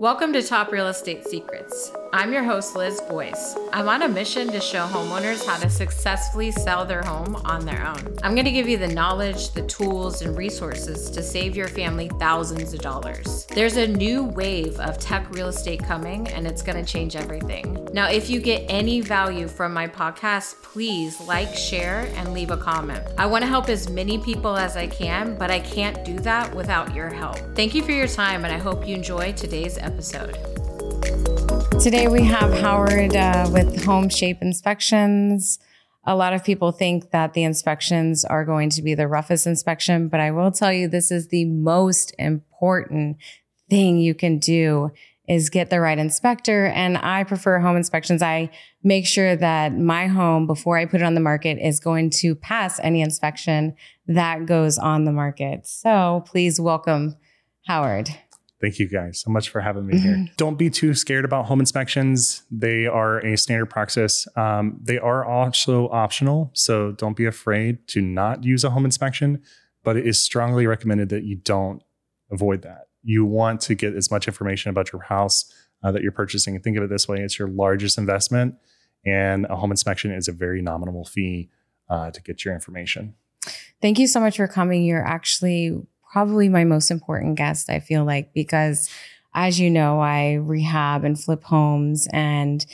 Welcome to Top Real Estate Secrets. I'm your host, Liz Boyce. I'm on a mission to show homeowners how to successfully sell their home on their own. I'm going to give you the knowledge, the tools, and resources to save your family thousands of dollars. There's a new wave of tech real estate coming, and it's going to change everything. Now, if you get any value from my podcast, please like, share, and leave a comment. I want to help as many people as I can, but I can't do that without your help. Thank you for your time, and I hope you enjoy today's episode. Today we have Howard uh, with Home Shape Inspections. A lot of people think that the inspections are going to be the roughest inspection, but I will tell you this is the most important thing you can do is get the right inspector. And I prefer home inspections. I make sure that my home before I put it on the market is going to pass any inspection that goes on the market. So please welcome Howard. Thank you guys so much for having me here. Don't be too scared about home inspections. They are a standard practice. Um, they are also optional. So don't be afraid to not use a home inspection, but it is strongly recommended that you don't avoid that. You want to get as much information about your house uh, that you're purchasing. Think of it this way it's your largest investment, and a home inspection is a very nominal fee uh, to get your information. Thank you so much for coming. You're actually probably my most important guest, I feel like, because as you know, I rehab and flip homes and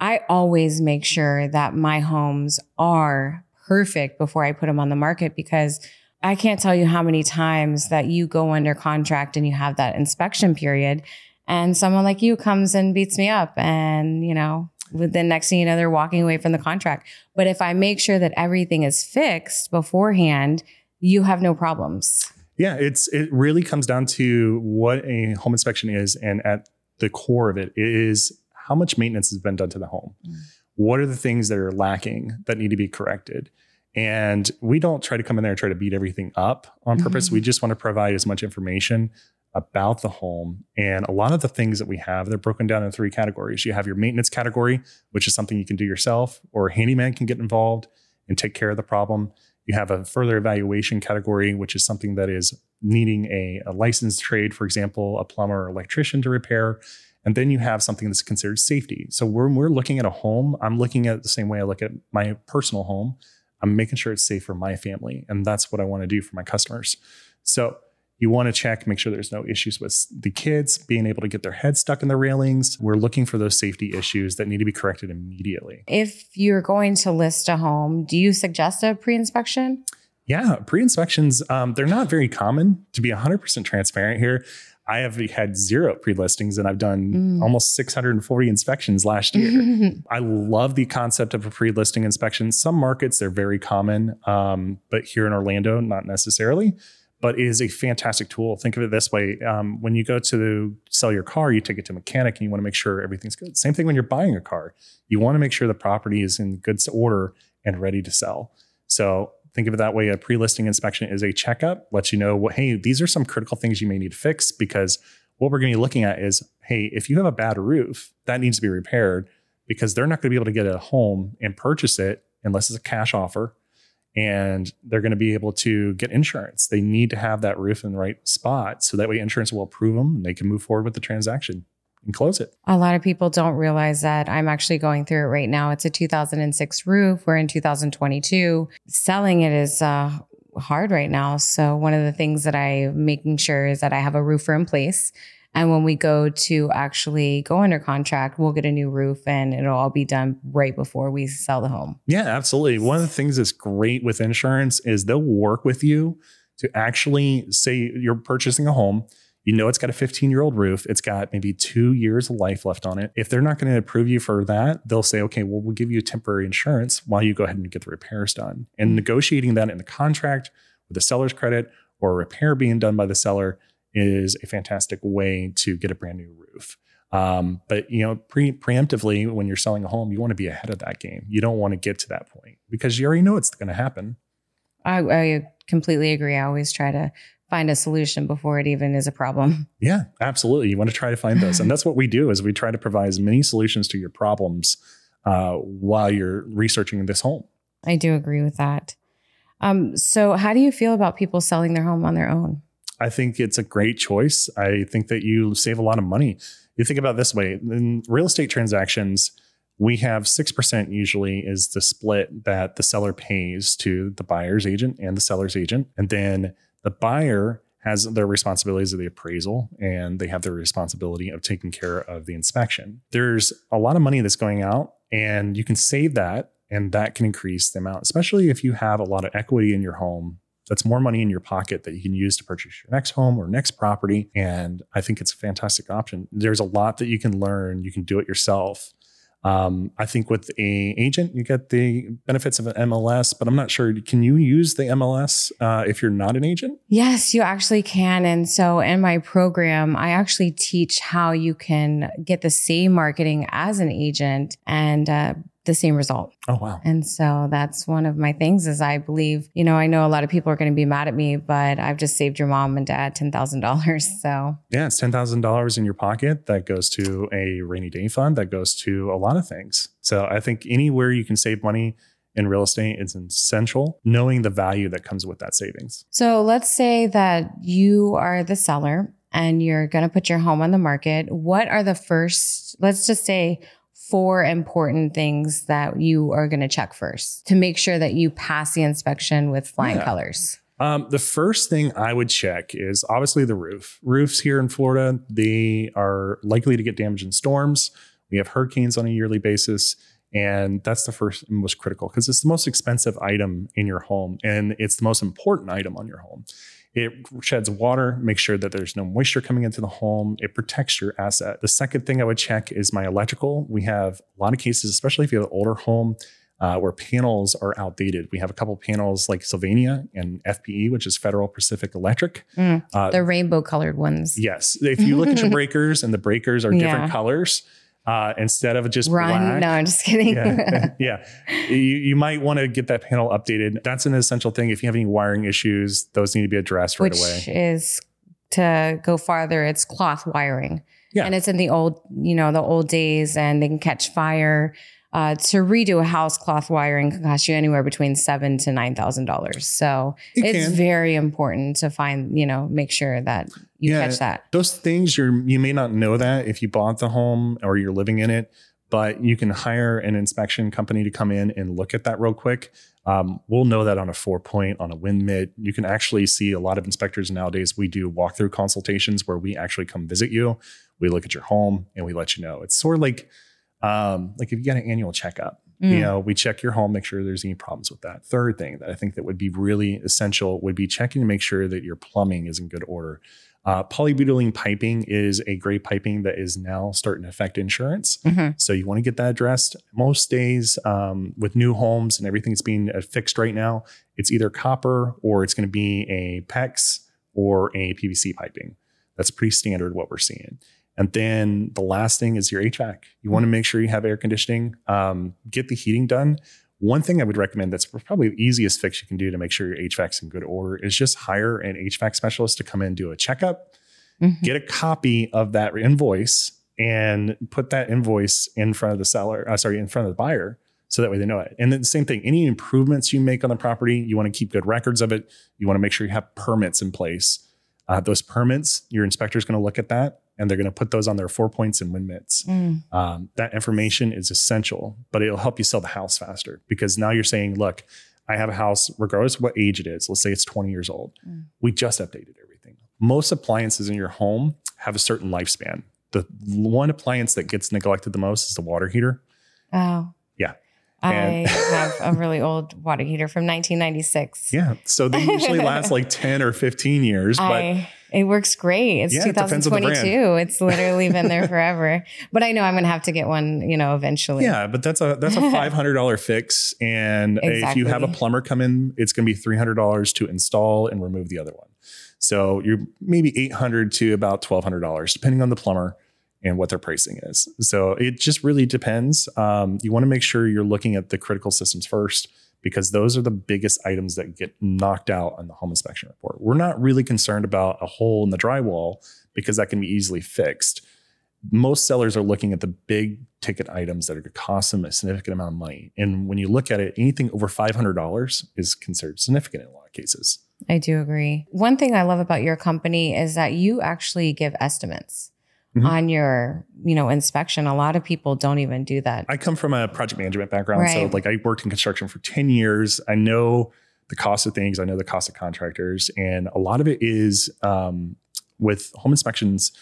I always make sure that my homes are perfect before I put them on the market because I can't tell you how many times that you go under contract and you have that inspection period and someone like you comes and beats me up and, you know, the next thing you know, they're walking away from the contract. But if I make sure that everything is fixed beforehand, you have no problems. Yeah, it's it really comes down to what a home inspection is, and at the core of it is how much maintenance has been done to the home. Mm. What are the things that are lacking that need to be corrected? And we don't try to come in there and try to beat everything up on purpose. Mm-hmm. We just want to provide as much information about the home. And a lot of the things that we have, they're broken down in three categories. You have your maintenance category, which is something you can do yourself, or a handyman can get involved and take care of the problem. You have a further evaluation category, which is something that is needing a, a licensed trade, for example, a plumber or electrician to repair. And then you have something that's considered safety. So when we're looking at a home, I'm looking at it the same way I look at my personal home. I'm making sure it's safe for my family. And that's what I want to do for my customers. So you want to check, make sure there's no issues with the kids being able to get their head stuck in the railings. We're looking for those safety issues that need to be corrected immediately. If you're going to list a home, do you suggest a pre inspection? Yeah, pre inspections, um, they're not very common. To be 100% transparent here, I have had zero pre listings and I've done mm. almost 640 inspections last year. I love the concept of a pre listing inspection. Some markets, they're very common, um, but here in Orlando, not necessarily but is a fantastic tool. Think of it this way: um, when you go to sell your car, you take it to a mechanic and you want to make sure everything's good. Same thing when you're buying a car; you want to make sure the property is in good order and ready to sell. So think of it that way: a pre-listing inspection is a checkup, lets you know what, hey, these are some critical things you may need to fix because what we're going to be looking at is, hey, if you have a bad roof, that needs to be repaired because they're not going to be able to get a home and purchase it unless it's a cash offer and they're going to be able to get insurance. They need to have that roof in the right spot so that way insurance will approve them and they can move forward with the transaction and close it. A lot of people don't realize that I'm actually going through it right now. It's a 2006 roof. We're in 2022. Selling it is uh, hard right now. So one of the things that I'm making sure is that I have a roofer in place and when we go to actually go under contract, we'll get a new roof and it'll all be done right before we sell the home. Yeah, absolutely. One of the things that's great with insurance is they'll work with you to actually say you're purchasing a home. You know, it's got a 15 year old roof. It's got maybe two years of life left on it. If they're not going to approve you for that, they'll say, okay, well, we'll give you temporary insurance while you go ahead and get the repairs done. And mm-hmm. negotiating that in the contract with the seller's credit or a repair being done by the seller is a fantastic way to get a brand new roof. Um, but you know, pre- preemptively, when you're selling a home, you want to be ahead of that game. You don't want to get to that point because you already know it's going to happen. I, I completely agree. I always try to find a solution before it even is a problem. Yeah, absolutely. You want to try to find those, and that's what we do. Is we try to provide as many solutions to your problems uh, while you're researching this home. I do agree with that. Um, so, how do you feel about people selling their home on their own? I think it's a great choice. I think that you save a lot of money. You think about this way in real estate transactions, we have 6% usually is the split that the seller pays to the buyer's agent and the seller's agent. And then the buyer has their responsibilities of the appraisal and they have their responsibility of taking care of the inspection. There's a lot of money that's going out and you can save that and that can increase the amount, especially if you have a lot of equity in your home. That's more money in your pocket that you can use to purchase your next home or next property. And I think it's a fantastic option. There's a lot that you can learn. You can do it yourself. Um, I think with a agent, you get the benefits of an MLS, but I'm not sure. Can you use the MLS uh, if you're not an agent? Yes, you actually can. And so in my program, I actually teach how you can get the same marketing as an agent and uh, the same result. Oh wow. And so that's one of my things is I believe, you know, I know a lot of people are going to be mad at me, but I've just saved your mom and dad $10,000. So Yeah, it's $10,000 in your pocket that goes to a rainy day fund that goes to a lot of things. So I think anywhere you can save money in real estate is essential knowing the value that comes with that savings. So let's say that you are the seller and you're going to put your home on the market. What are the first, let's just say, four important things that you are going to check first to make sure that you pass the inspection with flying Yeah. colors? Um, the first thing I would check is obviously the roof. Roofs here in Florida, they are likely to get damaged in storms. We have hurricanes on a yearly basis. And that's the first and most critical because it's the most expensive item in your home and it's the most important item on your home. It sheds water, makes sure that there's no moisture coming into the home. It protects your asset. The second thing I would check is my electrical. We have a lot of cases, especially if you have an older home, uh, where panels are outdated. We have a couple panels like Sylvania and FPE, which is Federal Pacific Electric. Mm, Uh, the rainbow colored ones. yes, if you look at your breakers and the breakers are different Yeah. colors, uh, instead of just Run. black. No, I'm just kidding. yeah, yeah. You, you might want to get that panel updated. That's an essential thing. If you have any wiring issues, those need to be addressed right away. Which away. is to go farther, it's cloth wiring. Yeah. And it's in the old, you know, the old days and they can catch fire. Uh, to redo a house, cloth wiring can cost you anywhere between seven to nine thousand dollars. So It it's can. very important to find, you know, make sure that you Yeah. catch that. those things you're you may not know that if you bought the home or you're living in it but you can hire an inspection company to come in and look at that real quick um, we'll know that on a four point on a wind mitt you can actually see a lot of inspectors nowadays we do walkthrough consultations where we actually come visit you we look at your home and we let you know it's sort of like um, like if you got an annual checkup you Mm. know we check your home make sure there's any problems with that. Third thing that i think that would be really essential would be checking to make sure that your plumbing is in good order. Uh, polybutylene piping is a great piping that is now starting to affect insurance. Mhm. so you want to get that addressed. Most days um, with new homes and everything that's being uh, fixed right now it's either copper or it's going to be a pex or a pvc piping. That's pretty standard what we're seeing and then the last thing is your HVAC. You want to make sure you have air conditioning. Um, get the heating done. One thing I would recommend that's probably the easiest fix you can do to make sure your HVAC's in good order is just hire an HVAC specialist to come in do a checkup, Mhm. get a copy of that invoice, and put that invoice in front of the seller. Uh, sorry, in front of the buyer, so that way they know it. And then the same thing. Any improvements you make on the property, you want to keep good records of it. You want to make sure you have permits in place. Uh, those permits, your inspector is going to look at that and they're going to put those on their four points and win mitts. Mm. Um, that information is essential, but it'll help you sell the house faster because now you're saying, look, I have a house, regardless of what age it is. Let's say it's 20 years old. Mm. We just updated everything. Most appliances in your home have a certain lifespan. The one appliance that gets neglected the most is the water heater. Oh. Yeah. I have a really old water heater from 1996. Yeah. So they usually last like 10 or 15 years, but I, it works great. It's Yeah, it depends on the brand. 2022. It's literally been there forever. But I know I'm going to have to get one, you know, eventually. Yeah, but that's a that's a five hundred dollar fix, and if you have a plumber come in, it's going to be three hundred dollars to install and remove the other one. So you're maybe eight hundred to about twelve hundred dollars, depending on the plumber and what their pricing is. So it just really depends. Um, you want to make sure you're looking at the critical systems first because those are the biggest items that get knocked out on the home inspection report. We're not really concerned about a hole in the drywall because that can be easily fixed most sellers are looking at the big ticket items that are going to cost them a significant amount of money. And when you look at it, anything over $500 is considered significant in a lot of cases. I do agree. One thing I love about your company is that you actually give estimates Mhm. on your, you know, inspection. A lot of people don't even do that. I come from a project management background. So like I worked in construction for 10 years. I know the cost of things. I know the cost of contractors. And a lot of it is um, with home inspections,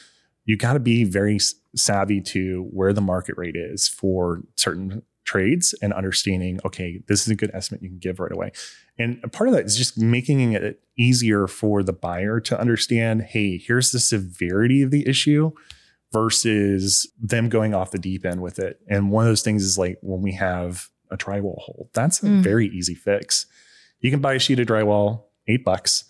you got to be very savvy to where the market rate is for certain trades and understanding, okay, this is a good estimate you can give right away. And a part of that is just making it easier for the buyer to understand, hey, here's the severity of the issue versus them going off the deep end with it. And one of those things is like when we have a drywall hole, that's a Mm. very easy fix. You can buy a sheet of drywall, eight bucks,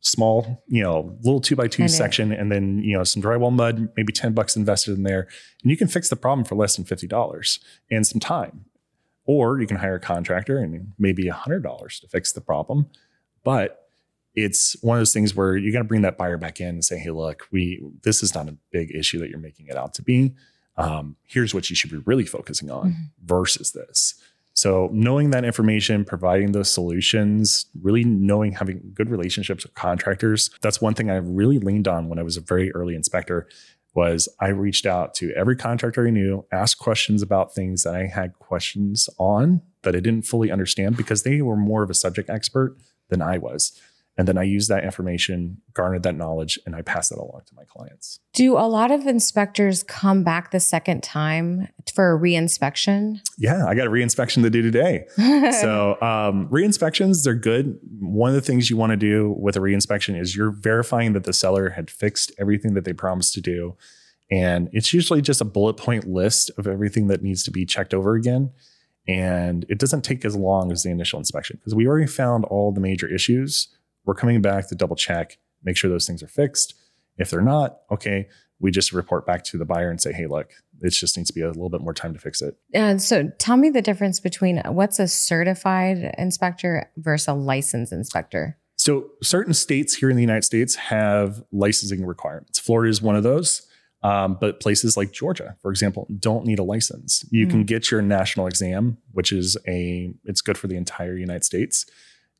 small, you know, little two by two section, and then, you know, some drywall mud, maybe 10 bucks invested in there. And you can fix the problem for less than $50 and some time. Or you can hire a contractor and maybe $100 to fix the problem. But it's one of those things where you got to bring that buyer back in and say, "Hey, look, we this is not a big issue that you're making it out to be. Um, here's what you should be really focusing on Mhm. versus this." So knowing that information, providing those solutions, really knowing having good relationships with contractors, that's one thing I really leaned on when I was a very early inspector was I reached out to every contractor I knew, asked questions about things that I had questions on that I didn't fully understand because they were more of a subject expert than I was. And then I use that information, garnered that knowledge, and I pass that along to my clients. Do a lot of inspectors come back the second time for a reinspection? Yeah, I got a reinspection to do today. so um, re-inspections they're good one of the things you want to do with a reinspection is you're verifying that the seller had fixed everything that they promised to do and it's usually just a bullet point list of everything that needs to be checked over again and it doesn't take as long as the initial inspection because we already found all the major issues we're coming back to double check make sure those things are fixed if they're not okay we just report back to the buyer and say hey look it just needs to be a little bit more time to fix it and so tell me the difference between what's a certified inspector versus a licensed inspector. So, certain states here in the United States have licensing requirements. Florida is one of those. Um, but places like Georgia, for example, don't need a license. You can get your national exam, which is a it's good for the entire United States.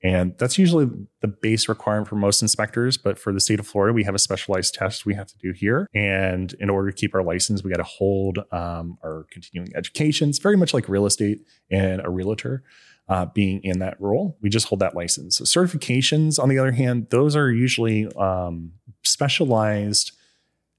And that's usually the base requirement for most inspectors. But for the state of Florida, we have a specialized test we have to do here. And in order to keep our license, we got to hold um, our continuing education. It's very much like real estate and a realtor uh, being in that role. We just hold that license. So certifications, on the other hand, those are usually um, specialized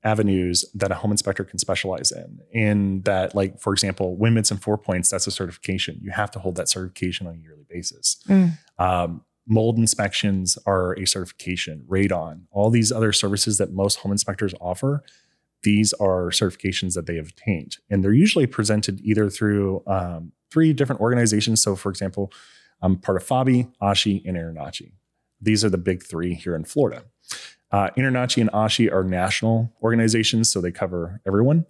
avenues that a home inspector can specialize in. In that, like, for example, Winmits and Four Points, that's a certification. You have to hold that certification on a yearly basis. Mm. Um, mold inspections are a certification, radon, all these other services that most home inspectors offer. These are certifications that they have obtained, and they're usually presented either through um, three different organizations. So, for example, I'm part of FABI, ASHI, and INTERNACHI. These are the big three here in Florida. Uh, INTERNACHI and ASHI are national organizations, so they cover everyone.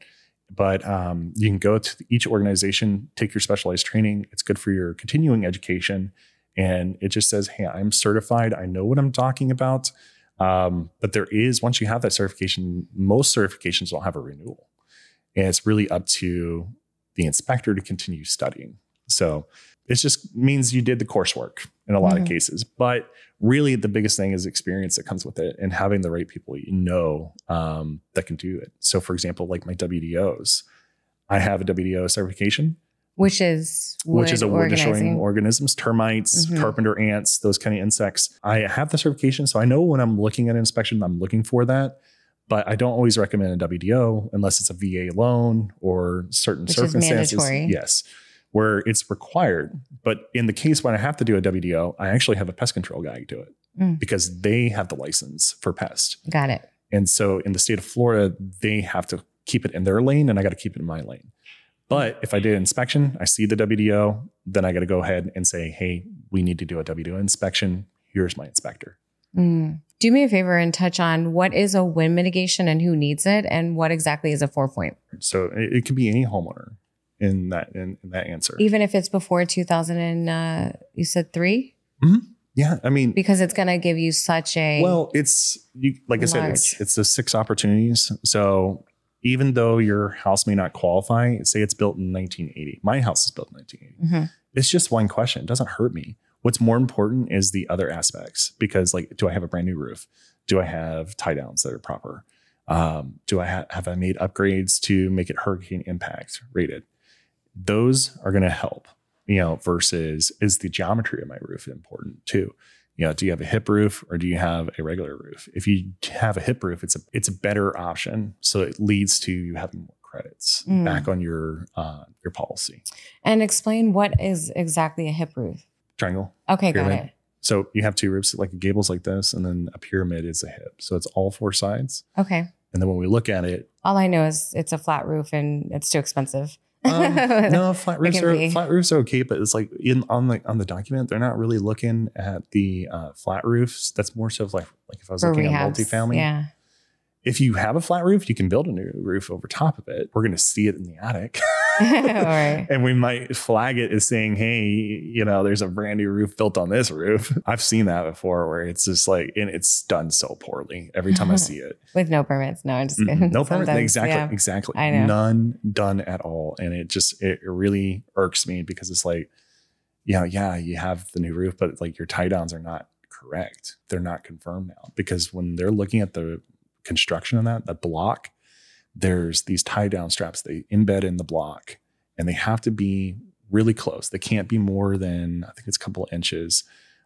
But um, you can go to each organization, take your specialized training. It's good for your continuing education. And it just says, hey, I'm certified. I know what I'm talking about. Um, but there is, once you have that certification, most certifications don't have a renewal. And it's really up to the inspector to continue studying. So it just means you did the coursework in a lot of Mhm. cases. But really, the biggest thing is experience that comes with it and having the right people you know um, that can do it. So, for example, like my WDOs, I have a WDO certification, Which is which is a wood destroying organisms, termites, Mhm. carpenter ants, those kind of insects. I have the certification, so I know when I'm looking at an inspection, I'm looking for that. But I don't always recommend a WDO unless it's a VA loan or certain Which circumstances. mandatory. Yes, where it's required. But in the case when I have to do a WDO, I actually have a pest control guy do it Mm. because they have the license for pest. Got it. And so in the state of Florida, they have to keep it in their lane and I got to keep it in my lane. But if I did an inspection, I see the WDO, then I got to go ahead and say, hey, we need to do a WDO inspection. Here's my inspector. Mm. Do me a favor and touch on what is a wind mitigation and who needs it, and what exactly is a four point, So it, it could be any homeowner in that in, in that answer. even if it's before 2000 and uh, you said three, Yeah, I mean, because it's going to give you such a well, it's you, like I said, it's it's the six opportunities. So even though your house may not qualify, say it's built in 1980. My house is built in 1980. Mhm. It's just one question. It doesn't hurt me. What's more important is the other aspects because, like, do I have a brand new roof? Do I have tie downs that are proper? Um, do I ha- have I made upgrades to make it hurricane impact rated? Those are going to help, you know, versus is the geometry of my roof important too? You know, do you have a hip roof or do you have a regular roof? If you have a hip roof, it's a it's a better option. So it leads to you having more credits Mm. back on your uh, your policy. And explain what is exactly a hip roof. Triangle. Okay, got it. So you have two roofs, like a gable's like this, and then a pyramid is a hip. So it's all four sides. Okay. And then when we look at it, All I know is it's a flat roof and it's too expensive. Um, no flat roofs are be. flat roofs are okay, but it's like in on the on the document they're not really looking at the uh, flat roofs. That's more so of like like if I was For looking rehabs. at multifamily. Yeah. If you have a flat roof, you can build a new roof over top of it. We're going to see it in the attic. Right. and we might flag it as saying, "Hey, you know, there's a brand new roof built on this roof." I've seen that before, where it's just like, and it's done so poorly every time I see it. With no permits. No, I'm just kidding. no permit, Sometimes, exactly, yeah. exactly. I know. None done at all, and it just it really irks me because it's like, yeah, yeah, you have the new roof, but like your tie downs are not correct. They're not confirmed now because when they're looking at the construction of that, that block, there's these tie down straps they embed in the block and they have to be really close. They can't be more than, I think it's a couple of inches,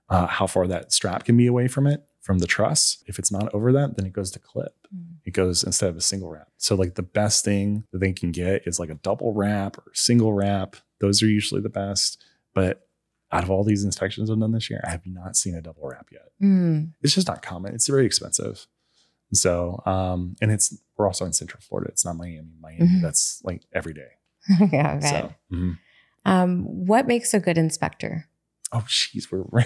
uh, how far that strap can be away from it, from the truss. If it's not over that, then it goes to clip. Mm. It goes instead of a single wrap. So, like, the best thing that they can get is like a double wrap or single wrap. Those are usually the best. But out of all these inspections I've done this year, I have not seen a double wrap yet Mm. it's just not common. It's very expensive. So, um, and it's we're also in Central Florida. It's not Miami. Miami, Mhm. that's like every day. yeah, okay. So, mhm. Um, what makes a good inspector? oh, jeez, we're.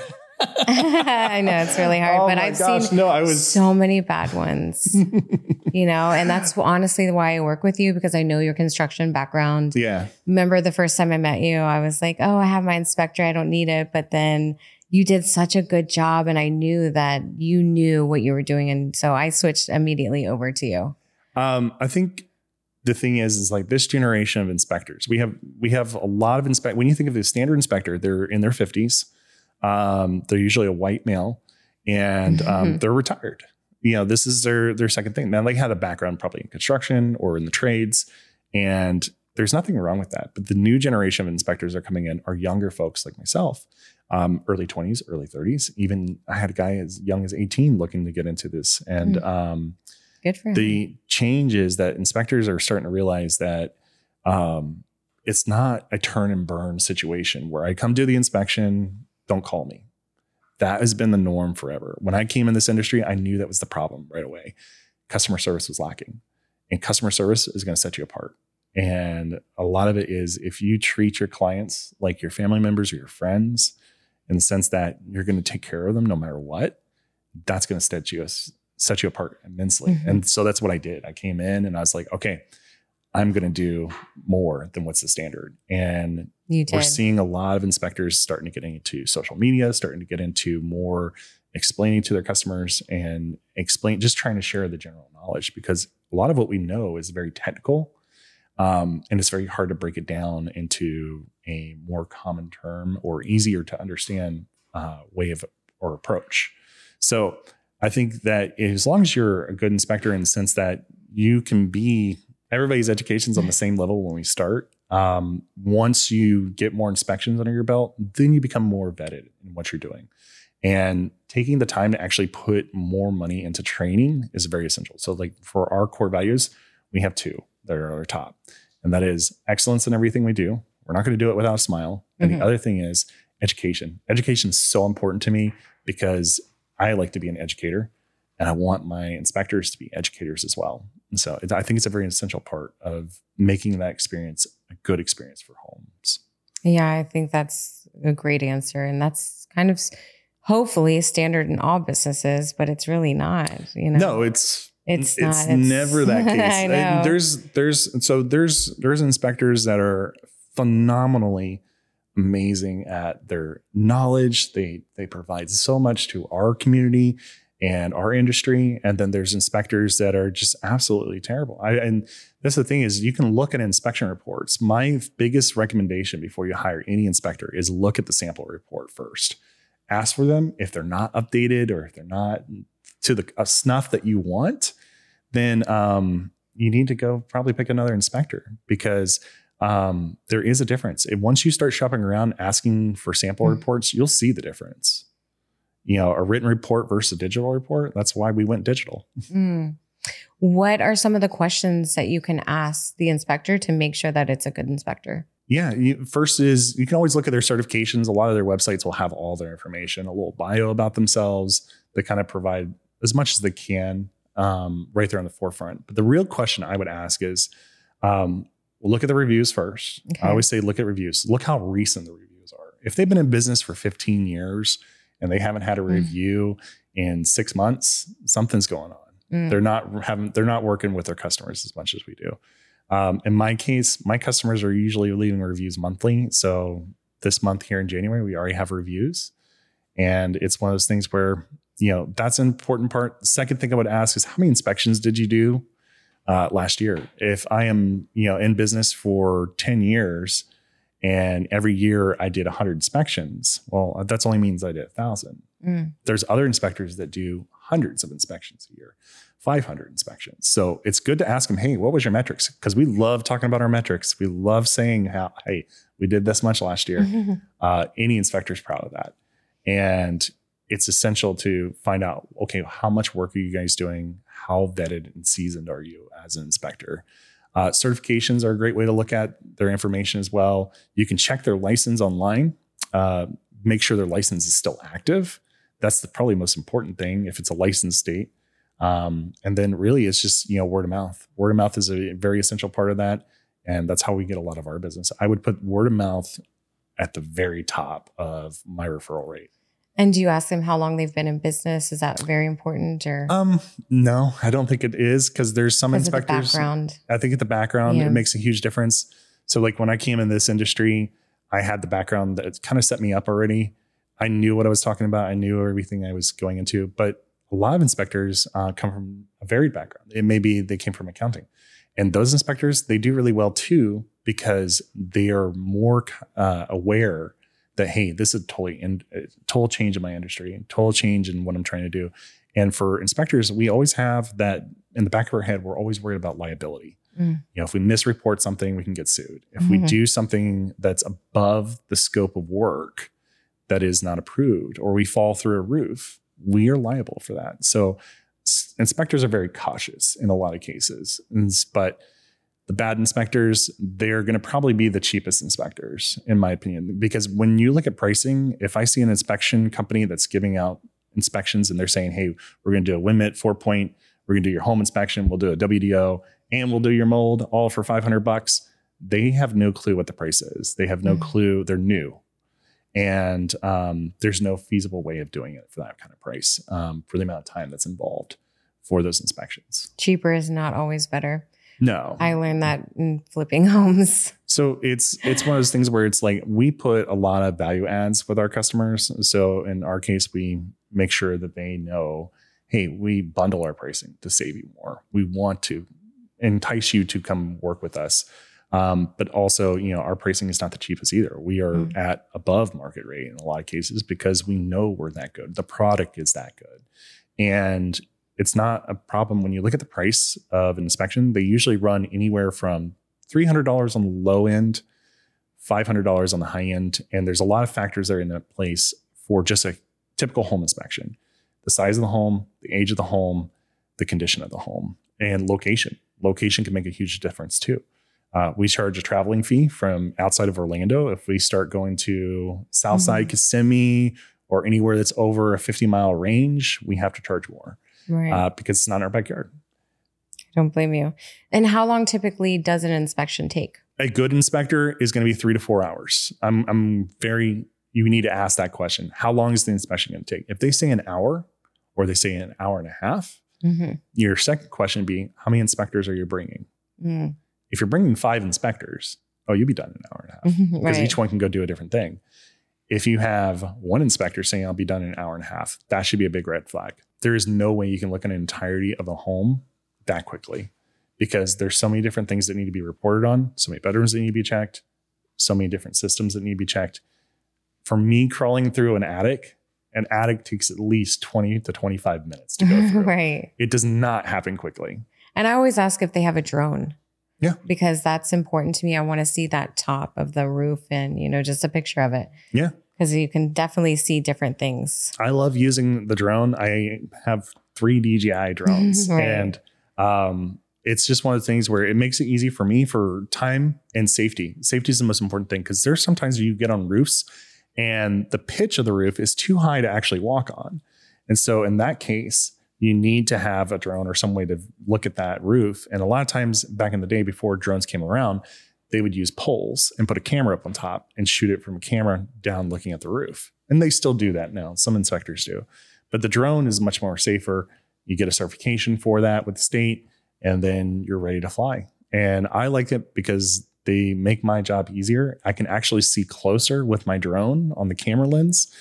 I know it's really hard, Oh but I've gosh, seen no. I was so many bad ones, you know, and that's honestly why I work with you because I know your construction background. yeah, Remember the first time I met you, I was like, oh, I have my inspector. I don't need it. But then you did such a good job. And I knew that you knew what you were doing. And so I switched immediately over to you. Um, I think the thing is, is like this generation of inspectors. We have we have a lot of inspect. When you think of the standard inspector, they're in their fifties. Um, they're usually a white male, and um, Mhm. they're retired. You know, this is their their second thing. Now they have a background probably in construction or in the trades, and there's nothing wrong with that. But the new generation of inspectors that are coming in are younger folks like myself, um, early twenties, early thirties. Even I had a guy as young as eighteen looking to get into this, and Mm. um, Good for him. the change is that inspectors are starting to realize that um, it's not a turn and burn situation where I come do the inspection, don't call me. That has been the norm forever. When I came in this industry, I knew that was the problem right away. Customer service was lacking, and customer service is going to set you apart. And a lot of it is if you treat your clients like your family members or your friends, in the sense that you're going to take care of them no matter what, that's going to set you set you apart immensely. Mhm. And so that's what I did. I came in and I was like, okay, I'm going to do more than what's the standard. And we're seeing a lot of inspectors starting to get into social media, starting to get into more explaining to their customers and explain, just trying to share the general knowledge because a lot of what we know is very technical. Um, and it's very hard to break it down into a more common term or easier to understand uh, way of or approach. So I think that as long as you're a good inspector in the sense that you can be everybody's education's on the same level when we start. Um, once you get more inspections under your belt, then you become more vetted in what you're doing. And taking the time to actually put more money into training is very essential. So, like for our core values, we have two that are our top, and that is excellence in everything we do. We're not going to do it without a smile. And Mhm. the other thing is education. Education is so important to me because I like to be an educator and I want my inspectors to be educators as well. And so I think it's a very essential part of making that experience a good experience for homes. Yeah, I think that's a great answer. And that's kind of hopefully standard in all businesses, but it's really not, you know? No, it's It's it's. It's- never that case. I know. There's there's so there's there's inspectors that are phenomenally amazing at their knowledge. They they provide so much to our community and our industry. And then there's inspectors that are just absolutely terrible. I, and that's the thing is you can look at inspection reports. My biggest recommendation before you hire any inspector is look at the sample report first. Ask for them if they're not updated or if they're not to the snuff that you want, then um, you need to go probably pick another inspector because um, there is a difference. And once you start shopping around asking for sample mm. reports, you'll see the difference. You know, a written report versus a digital report. That's why we went digital. Mm. What are some of the questions that you can ask the inspector to make sure that it's a good inspector? Yeah, you, first is you can always look at their certifications. A lot of their websites will have all their information, a little bio about themselves. They kind of provide as much as they can um, right there on the forefront. But the real question I would ask is, um, well, look at the reviews first. Okay. I always say, look at reviews. Look how recent the reviews are. If they've been in business for 15 years and they haven't had a mm. review mm. in six months, something's going on. Mm. They're not having, they're not working with their customers as much as we do. Um, in my case, my customers are usually leaving reviews monthly. So this month here in January, we already have reviews. And it's one of those things where you know, that's an important part. The second thing I would ask is how many inspections did you do uh, last year? If I am, you know, in business for 10 years and every year I did 100 inspections, well, that's only means I did a thousand. Mm. There's other inspectors that do hundreds of inspections a year, 500 inspections. So it's good to ask them, hey, what was your metrics? Because we love talking about our metrics. We love saying how, hey, we did this much last year. uh, any is proud of that. And it's essential to find out okay how much work are you guys doing? How vetted and seasoned are you as an inspector? Uh, certifications are a great way to look at their information as well. You can check their license online uh, make sure their license is still active. That's the probably most important thing if it's a licensed state. Um, and then really it's just you know word of mouth. Word of mouth is a very essential part of that and that's how we get a lot of our business. I would put word of mouth at the very top of my referral rate and do you ask them how long they've been in business? Is that very important or? Um, no, I don't think it is because there's some inspectors. The background. I think at the background yeah. it makes a huge difference. So like when I came in this industry, I had the background that kind of set me up already. I knew what I was talking about. I knew everything I was going into. But a lot of inspectors uh, come from a varied background. It may be they came from accounting, and those inspectors they do really well too because they are more uh, aware that hey, this is totally in, total change in my industry, total change in what I'm trying to do. And for inspectors, we always have that in the back of our head. We're always worried about liability. Mm. You know, if we misreport something, we can get sued. If mm-hmm. we do something that's above the scope of work that is not approved, or we fall through a roof, we are liable for that. So inspectors are very cautious in a lot of cases, but the bad inspectors, they're going to probably be the cheapest inspectors, in my opinion. Because when you look at pricing, if I see an inspection company that's giving out inspections and they're saying, hey, we're going to do a WINMIT four point, we're going to do your home inspection, we'll do a WDO, and we'll do your mold all for 500 bucks, they have no clue what the price is. They have no mm-hmm. clue. They're new. And um, there's no feasible way of doing it for that kind of price um, for the amount of time that's involved for those inspections. Cheaper is not always better. No. I learned that in flipping homes. So it's it's one of those things where it's like we put a lot of value adds with our customers. So in our case, we make sure that they know, hey, we bundle our pricing to save you more. We want to entice you to come work with us. Um, but also, you know, our pricing is not the cheapest either. We are mm. at above market rate in a lot of cases because we know we're that good. The product is that good. And it's not a problem when you look at the price of an inspection. They usually run anywhere from $300 on the low end, $500 on the high end. And there's a lot of factors that are in place for just a typical home inspection the size of the home, the age of the home, the condition of the home, and location. Location can make a huge difference too. Uh, we charge a traveling fee from outside of Orlando. If we start going to Southside mm-hmm. Kissimmee or anywhere that's over a 50 mile range, we have to charge more right. uh, because it's not in our backyard. I don't blame you. And how long typically does an inspection take? A good inspector is going to be three to four hours. I'm, I'm very, you need to ask that question. How long is the inspection going to take? If they say an hour or they say an hour and a half, mm-hmm. your second question being, how many inspectors are you bringing? Mm. If you're bringing five inspectors, oh, you'll be done in an hour and a half because right. each one can go do a different thing. If you have one inspector saying I'll be done in an hour and a half, that should be a big red flag there is no way you can look at an entirety of a home that quickly because there's so many different things that need to be reported on, so many bedrooms that need to be checked, so many different systems that need to be checked. For me, crawling through an attic, an attic takes at least 20 to 25 minutes to go through. right. It does not happen quickly. And I always ask if they have a drone. Yeah. Because that's important to me. I want to see that top of the roof and, you know, just a picture of it. Yeah. Because you can definitely see different things. I love using the drone. I have three DJI drones Right. and um, it's just one of the things where it makes it easy for me for time and safety. Safety is the most important thing because there's sometimes you get on roofs and the pitch of the roof is too high to actually walk on. And so in that case, you need to have a drone or some way to look at that roof. And a lot of times back in the day before drones came around, they would use poles and put a camera up on top and shoot it from a camera down looking at the roof. And they still do that now. Some inspectors do. But the drone is much more safer. You get a certification for that with the state, and then you're ready to fly. And I like it because they make my job easier. I can actually see closer with my drone on the camera lens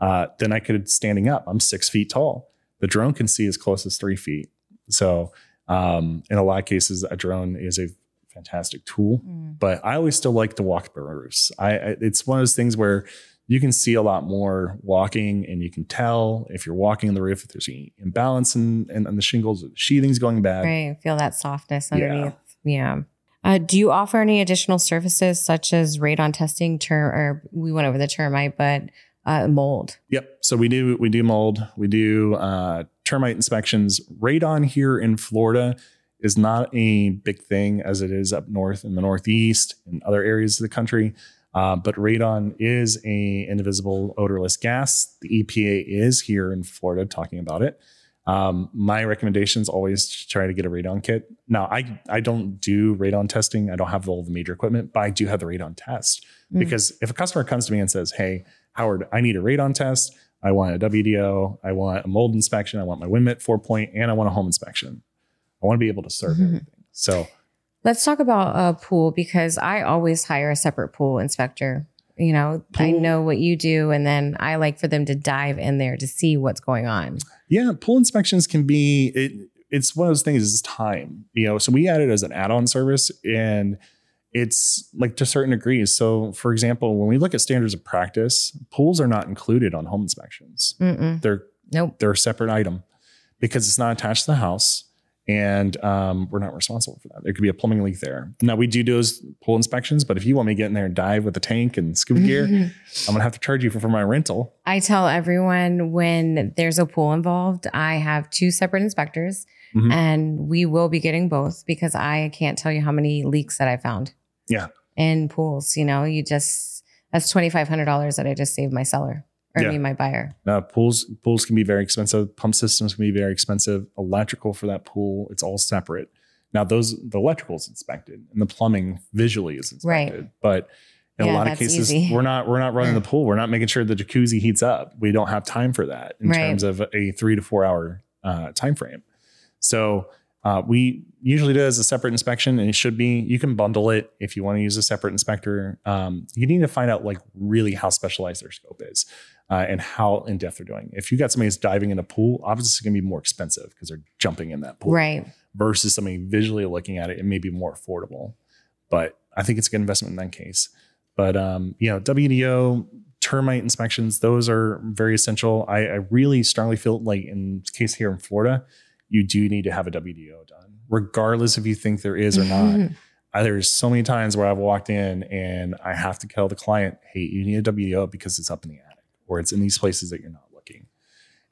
uh, than I could standing up. I'm six feet tall. The drone can see as close as three feet. So, um, in a lot of cases, a drone is a fantastic tool. Mm. But I always still like to walk the roofs. I, I it's one of those things where you can see a lot more walking, and you can tell if you're walking on the roof if there's any imbalance in, in, in the shingles, sheathing's going bad. Right. Feel that softness Yeah. underneath. Yeah. Uh, do you offer any additional services such as radon testing, term, or we went over the termite, but uh, mold? Yep. So we do we do mold, we do uh, termite inspections. Radon here in Florida is not a big thing as it is up north in the Northeast and other areas of the country. Uh, but radon is a indivisible odorless gas. The EPA is here in Florida talking about it. Um, my recommendation is always to try to get a radon kit. Now, I I don't do radon testing. I don't have all the major equipment, but I do have the radon test Mm. because if a customer comes to me and says, "Hey, Howard, I need a radon test. I want a WDO. I want a mold inspection. I want my WinMit four point, and I want a home inspection. I want to be able to serve Mhm. everything." So Let's talk about a pool because I always hire a separate pool inspector. You know, I know what you do, and then I like for them to dive in there to see what's going on. Yeah, pool inspections can be it. It's one of those things. Is time, you know. So we add it as an add-on service, and it's like to certain degrees. So, for example, when we look at standards of practice, pools are not included on home inspections. Mm-mm. They're Nope. they're a separate item because it's not attached to the house, and um, we're not responsible for that. There could be a plumbing leak there. Now we do those pool inspections, but if you want me to get in there and dive with the tank and scuba gear, I'm gonna have to charge you for, for my rental. I tell everyone when there's a pool involved, I have two separate inspectors Mhm. and we will be getting both because I can't tell you how many leaks that I found. Yeah. In pools, you know, you just, that's $2,500 that I just saved my seller or Yeah. me, my buyer. Now, pools pools can be very expensive. Pump systems can be very expensive. Electrical for that pool, it's all separate. Now, those the electrical is inspected and the plumbing visually is inspected. right. But in Yeah, a lot of cases, easy. we're not we're not running the pool. We're not making sure the jacuzzi heats up. We don't have time for that in Right. terms of a three to four hour uh, time frame. So uh, we usually do it as a separate inspection, and it should be. You can bundle it if you want to use a separate inspector. Um, you need to find out like really how specialized their scope is uh, and how in depth they're doing. If you got somebody that's diving in a pool, obviously it's going to be more expensive because they're jumping in that pool Right. versus somebody visually looking at it, it may be more affordable. But I think it's a good investment in that case. But um, you know, WDO termite inspections, those are very essential. I, I really strongly feel like in case here in Florida, you do need to have a WDO done, regardless if you think there is or not. I, there's so many times where I've walked in and I have to tell the client, "Hey, you need a WDO because it's up in the attic or it's in these places that you're not looking."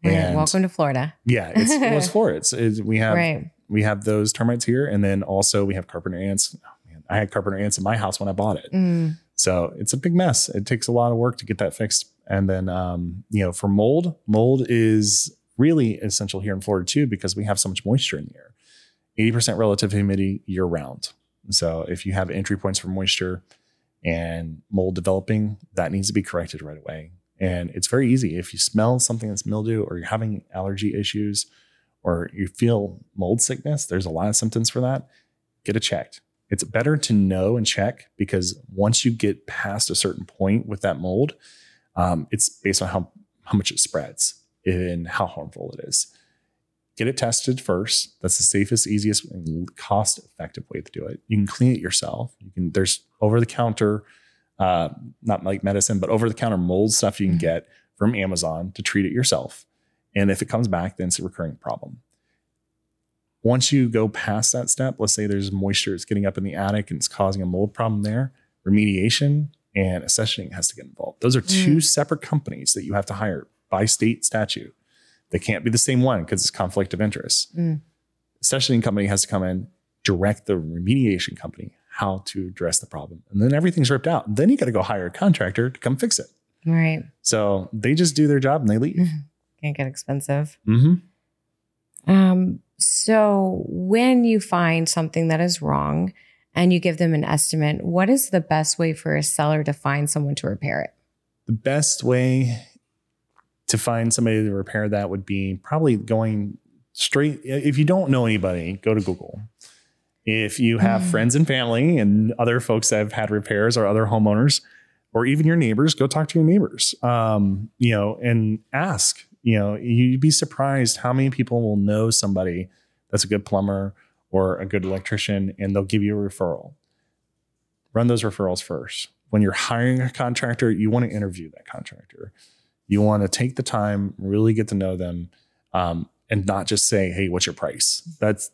And Welcome to Florida. yeah, it's it was for. It's, it's- we have right. we have those termites here, and then also we have carpenter ants. Oh, man, I had carpenter ants in my house when I bought it, Mm. so it's a big mess. It takes a lot of work to get that fixed. And then um, you know, for mold, mold is really essential here in Florida too because we have so much moisture in the air. Eighty percent relative humidity year round. So if you have entry points for moisture and mold developing, that needs to be corrected right away. And it's very easy. If you smell something that's mildew or you're having allergy issues or you feel mold sickness, there's a lot of symptoms for that. Get it checked. It's better to know and check because once you get past a certain point with that mold, um, it's based on how, how much it spreads and how harmful it is. get it tested first. That's the safest, easiest, and cost effective way to do it. You can clean it yourself. You can, there's over the counter, uh, not like medicine, but over the counter mold stuff you can Mhm. get from Amazon to treat it yourself. And if it comes back, then it's a recurring problem. Once you go past that step, let's say there's moisture that's getting up in the attic and it's causing a mold problem there, remediation and accessioning has to get involved. Those are two separate companies that you have to hire by state statute. They can't be the same one because it's conflict of interest. Mm. Accessioning company has to come in, direct the remediation company how to address the problem. And then everything's ripped out. Then you got to go hire a contractor to come fix it. Right. So they just do their job and they leave. Can't get expensive. hmm Um, so when you find something that is wrong and you give them an estimate, what is the best way for a seller to find someone to repair it? The best way to find somebody to repair that would be probably going straight. If you don't know anybody, go to Google. If you have Mm. friends and family and other folks that have had repairs or other homeowners, or even your neighbors, go talk to your neighbors. Um, you know, and ask. You know, you'd be surprised how many people will know somebody that's a good plumber or a good electrician, and they'll give you a referral. Run those referrals first. When you're hiring a contractor, you want to interview that contractor. You want to take the time, really get to know them, um, and not just say, "Hey, what's your price?" That's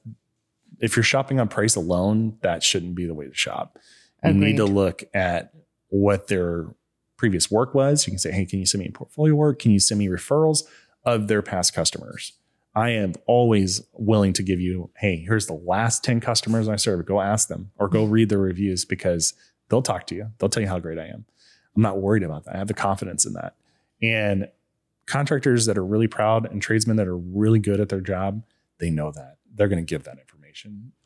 if you're shopping on price alone, that shouldn't be the way to shop. You need to look at what their previous work was. You can say, hey, can you send me a portfolio work? Can you send me referrals of their past customers? I am always willing to give you, hey, here's the last 10 customers I serve. Go ask them or go read their reviews because they'll talk to you. They'll tell you how great I am. I'm not worried about that. I have the confidence in that. And contractors that are really proud and tradesmen that are really good at their job, they know that. They're going to give that information.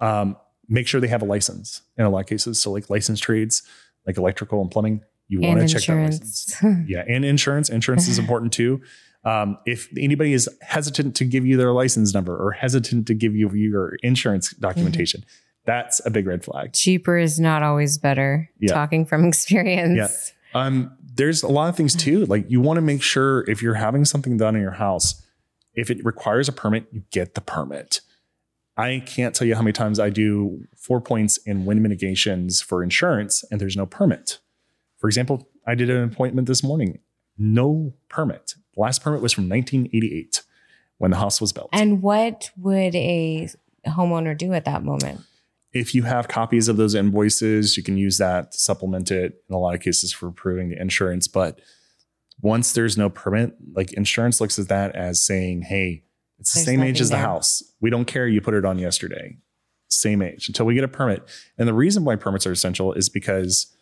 Um, make sure they have a license in a lot of cases. So, like licensed trades, like electrical and plumbing, you want to check that license. Yeah, and insurance. Insurance is important too. Um, if anybody is hesitant to give you their license number or hesitant to give you your insurance documentation, that's a big red flag. Cheaper is not always better. Yeah. Talking from experience. Yeah. Um, there's a lot of things too. Like you want to make sure if you're having something done in your house, if it requires a permit, you get the permit. I can't tell you how many times I do four points in wind mitigations for insurance and there's no permit. For example, I did an appointment this morning, no permit. The last permit was from 1988 when the house was built. And what would a homeowner do at that moment? if you have copies of those invoices, you can use that to supplement it in a lot of cases for approving the insurance. But once there's no permit, like insurance looks at that as saying, hey, it's the There's same age as the there. house. We don't care. You put it on yesterday. Same age until we get a permit. And the reason why permits are essential is because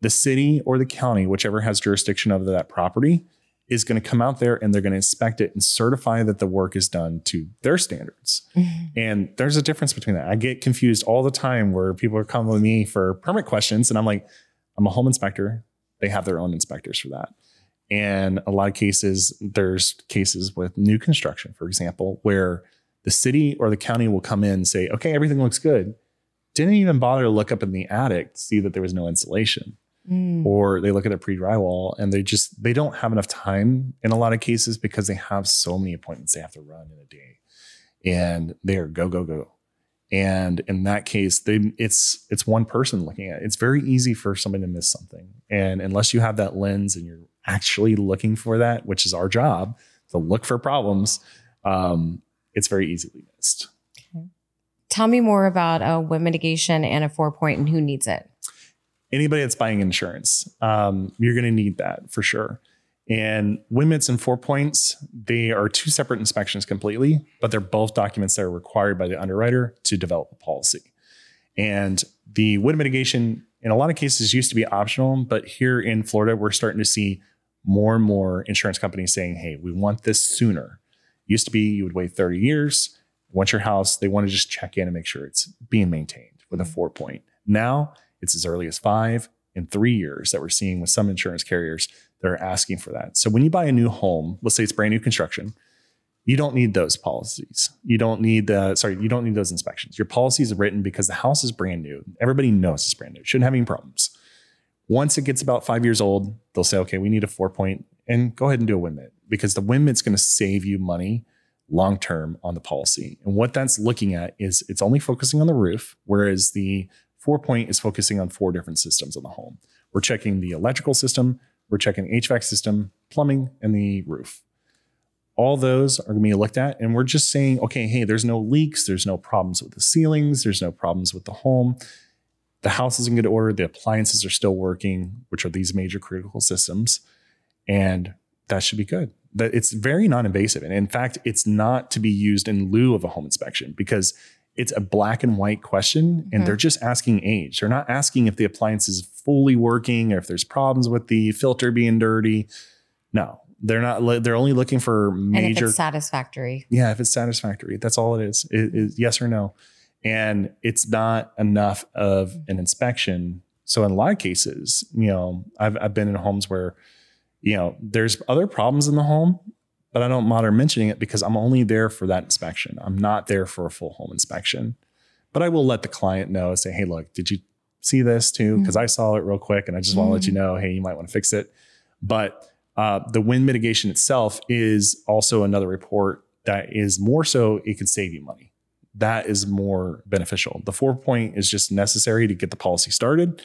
the city or the county, whichever has jurisdiction over that property, is going to come out there and they're going to inspect it and certify that the work is done to their standards. Mm-hmm. And there's a difference between that. I get confused all the time where people are coming with me for permit questions, and I'm like, I'm a home inspector. They have their own inspectors for that. And a lot of cases, there's cases with new construction, for example, where the city or the county will come in and say, okay, everything looks good. Didn't even bother to look up in the attic to see that there was no insulation Mm. or they look at a pre-drywall and they just they don't have enough time in a lot of cases because they have so many appointments they have to run in a day and they're go go go and in that case they it's it's one person looking at it it's very easy for somebody to miss something and unless you have that lens and you're actually looking for that which is our job to look for problems um, it's very easily missed Okay. Tell me more about a wind mitigation and a four point and who needs it. anybody that's buying insurance, um, you're going to need that for sure. And WindMits and four points, they are two separate inspections completely, but they're both documents that are required by the underwriter to develop a policy. And the wind mitigation, in a lot of cases, used to be optional, but here in Florida, we're starting to see more and more insurance companies saying, hey, we want this sooner. Used to be you would wait 30 years. Once your house, they want to just check in and make sure it's being maintained with a four point. Now it's as early as five and three years that we're seeing with some insurance carriers that are asking for that. So when you buy a new home, let's say it's brand new construction, you don't need those policies. You don't need the sorry, you don't need those inspections. Your policy is written because the house is brand new. Everybody knows it's brand new. Shouldn't have any problems. Once it gets about five years old, they'll say, okay, we need a four point and go ahead and do a WindMit because the WindMit's going to save you money long term on the policy. And what that's looking at is it's only focusing on the roof, whereas the four point is focusing on four different systems of the home. We're checking the electrical system, we're checking HVAC system, plumbing, and the roof. All those are going to be looked at, and we're just saying, okay, hey, there's no leaks, there's no problems with the ceilings, there's no problems with the home. The house is in good order, the appliances are still working, which are these major critical systems, and that should be good. It's very non-invasive, and in fact, it's not to be used in lieu of a home inspection because it's a black and white question and Mhm. they're just asking age. They're not asking if the appliance is fully working or if there's problems with the filter being dirty. No, they're not. They're only looking for And if major. it's satisfactory. yeah, if it's satisfactory, that's all it is. It is yes or no. And it's not enough of an inspection. So in a lot of cases, you know, I've I've been in homes where, you know, there's other problems in the home, but I don't bother mentioning it because I'm only there for that inspection. I'm not there for a full home inspection. But I will let the client know, say, hey, look, did you see this too? Because I saw it real quick and I just want to let you know, hey, you might want to fix it. But uh, the wind mitigation itself is also another report that is more so it can save you money. That is more beneficial. The four point is just necessary to get the policy started.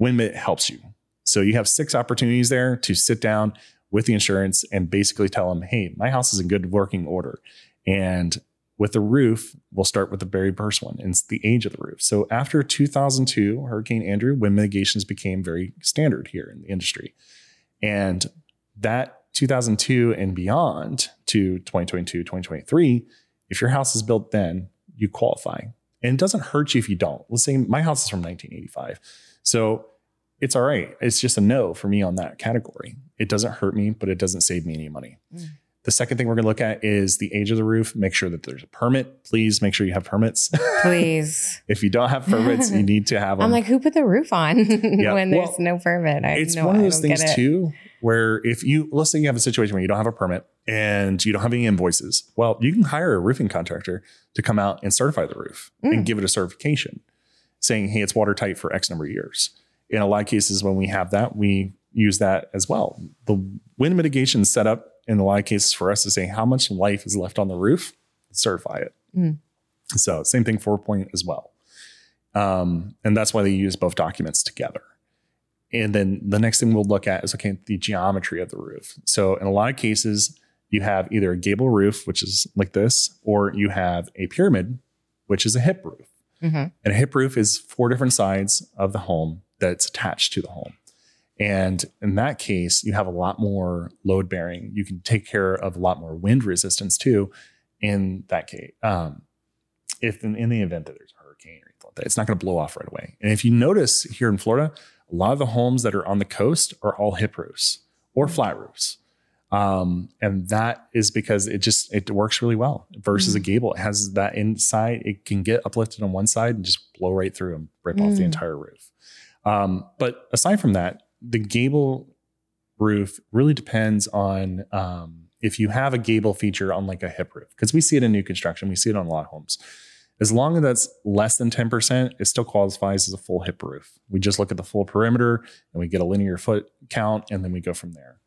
WindMit helps you. So you have six opportunities there to sit down with the insurance and basically tell them, hey, my house is in good working order. And with the roof, we'll start with the very first one, and it's the age of the roof. So after 2002, Hurricane Andrew, wind mitigations became very standard here in the industry. And that 2002 and beyond to 2022, 2023, if your house is built then, you qualify. And it doesn't hurt you if you don't. Let's say my house is from 1985. So it's all right. It's just a no for me on that category. It doesn't hurt me, but it doesn't save me any money. Mm. The second thing we're going to look at is the age of the roof. Make sure that there's a permit. Please make sure you have permits. Please. if you don't have permits, you need to have them. I'm like, who put the roof on when there's well, no permit? I it's no, one of those things too where if you let's say you have a situation where you don't have a permit and you don't have any invoices well you can hire a roofing contractor to come out and certify the roof Mm. and give it a certification saying hey it's watertight for x number of years in a lot of cases when we have that we use that as well the wind mitigation setup in a lot of cases for us to say how much life is left on the roof certify it Mm. so same thing four point as well um, and that's why they use both documents together and then the next thing we'll look at is okay, the geometry of the roof. So in a lot of cases, you have either a gable roof, which is like this, or you have a pyramid, which is a hip roof. Mhm. And a hip roof is four different sides of the home that's attached to the home. And in that case, you have a lot more load bearing. You can take care of a lot more wind resistance too. In that case, um, if in, in the event that there's a hurricane or anything like that, it's not going to blow off right away. And if you notice here in Florida, a lot of the homes that are on the coast are all hip roofs or flat roofs. Um, and that is because it just it works really well versus a gable. It has that inside, it can get uplifted on one side and just blow right through and rip off the Mm. entire roof. Um, but aside from that, the gable roof really depends on um, if you have a gable feature on like a hip roof, because we see it in new construction, we see it on a lot of homes. As long as that's less than 10%, it still qualifies as a full hip roof. We just look at the full perimeter and we get a linear foot count and then we go from there.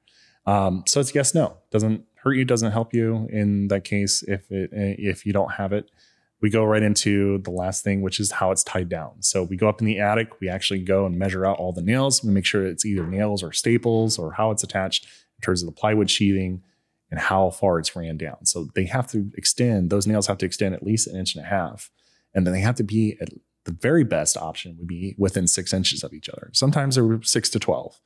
Um, so it's yes, no. Doesn't hurt you, doesn't help you in that case if it if you don't have it. We go right into the last thing, which is how it's tied down. So we go up in the attic, we actually go and measure out all the nails. We make sure it's either nails or staples or how it's attached in terms of the plywood sheathing and how far it's ran down. So they have to extend, those nails have to extend at least an inch and a half. And then they have to be at the very best option would be within six inches of each other. Sometimes they're six to 12.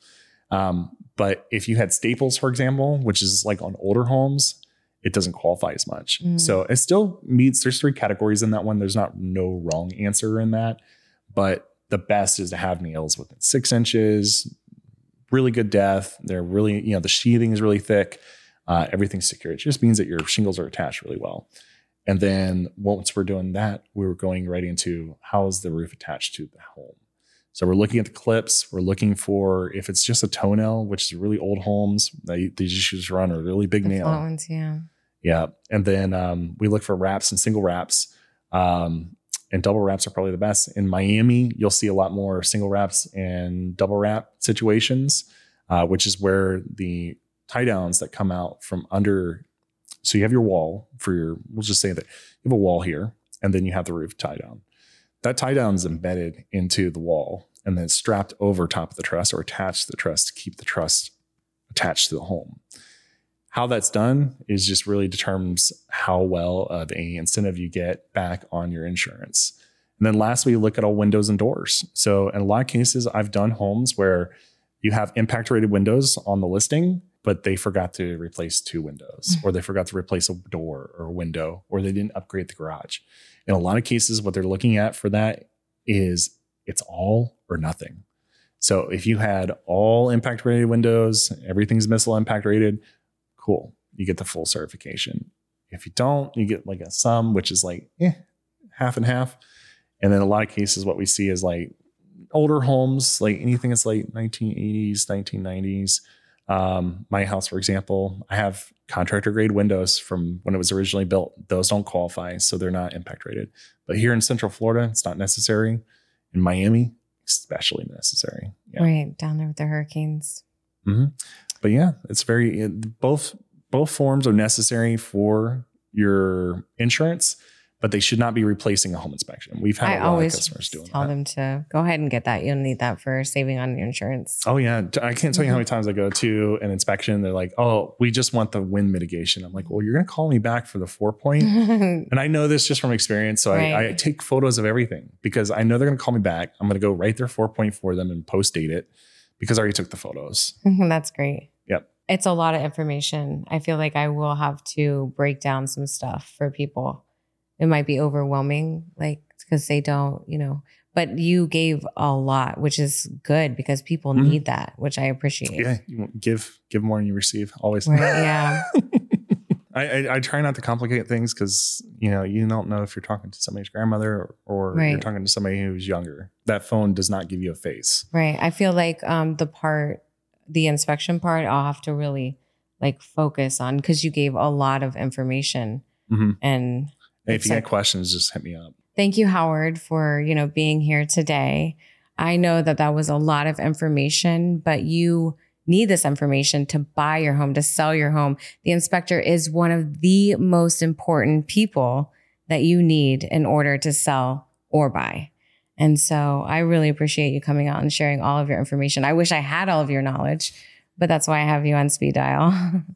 Um, but if you had staples, for example, which is like on older homes, it doesn't qualify as much. Mm. So it still meets, there's three categories in that one. There's not no wrong answer in that. But the best is to have nails within six inches, really good depth. They're really, you know, the sheathing is really thick. Uh, everything's secure. It just means that your shingles are attached really well. And then once we're doing that, we were going right into how is the roof attached to the home. So we're looking at the clips. We're looking for if it's just a toenail, which is really old homes. They, just use run a really big The nail. ones, yeah. Yeah. And then um, we look for wraps and single wraps. Um, and double wraps are probably the best. In Miami, you'll see a lot more single wraps and double wrap situations, uh, which is where the tie downs that come out from under So you have your wall for your, we'll just say that you have a wall here, and then you have the roof tie down. That tie down is embedded into the wall and then strapped over top of the truss or attached to the truss to keep the truss attached to the home. How that's done is just really determines how well of a incentive you get back on your insurance. And then lastly, you look at all windows and doors. So in a lot of cases, I've done homes where you have impact rated windows on the listing, but they forgot to replace two windows mm. or they forgot to replace a door or a window or they didn't upgrade the garage. In a lot of cases, what they're looking at for that is it's all or nothing. So if you had all impact rated windows, everything's missile impact rated, cool. You get the full certification. If you don't, you get like a sum, which is like eh, half and half. And then a lot of cases, what we see is like older homes, like anything that's like 1980s, 1990s. Um, my house, for example, I have contractor grade windows from when it was originally built. Those don't qualify, so they're not impact rated. But here in Central Florida, it's not necessary. In Miami, especially necessary. Yeah. Right down there with the hurricanes. Mm-hmm. But yeah, it's very it, both both forms are necessary for your insurance but they should not be replacing a home inspection. We've had I a lot always of customers doing tell that. them to go ahead and get that. You'll need that for saving on your insurance. Oh yeah, I can't tell you how many mm-hmm. times I go to an inspection. They're like, "Oh, we just want the wind mitigation." I'm like, "Well, you're going to call me back for the four point," and I know this just from experience. So right. I, I, take photos of everything because I know they're going to call me back. I'm going to go write their four point for them and post date it because I already took the photos. That's great. It's a lot of information. I feel like I will have to break down some stuff for people it might be overwhelming, like because they don't, you know. But you gave a lot, which is good because people mm-hmm. need that, which I appreciate. Yeah, you give give more than you receive. Always. Right, yeah. I, I, I, try not to complicate things because you know you don't know if you're talking to somebody's grandmother or, or right. you're talking to somebody who's younger. That phone does not give you a face. Right. I feel like um, the part, the inspection part, I'll have to really like focus on because you gave a lot of information mm-hmm. and Hey, if you get questions, just hit me up. Thank you, Howard, for you know being here today. I know that that was a lot of information, but you need this information to buy your home, to sell your home. The inspector is one of the most important people that you need in order to sell or buy. And so I really appreciate you coming out and sharing all of your information. I wish I had all of your knowledge, but that's why I have you on speed dial.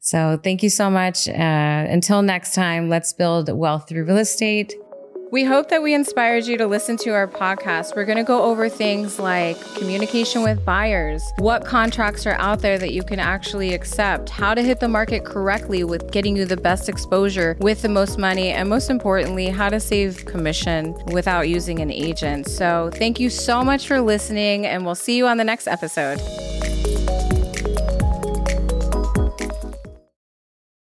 So thank you so much. Uh, until next time, let's build wealth through real estate. We hope that we inspired you to listen to our podcast. We're going to go over things like communication with buyers, what contracts are out there that you can actually accept, how to hit the market correctly with getting you the best exposure with the most money, and most importantly, how to save commission without using an agent. So, thank you so much for listening, and we'll see you on the next episode.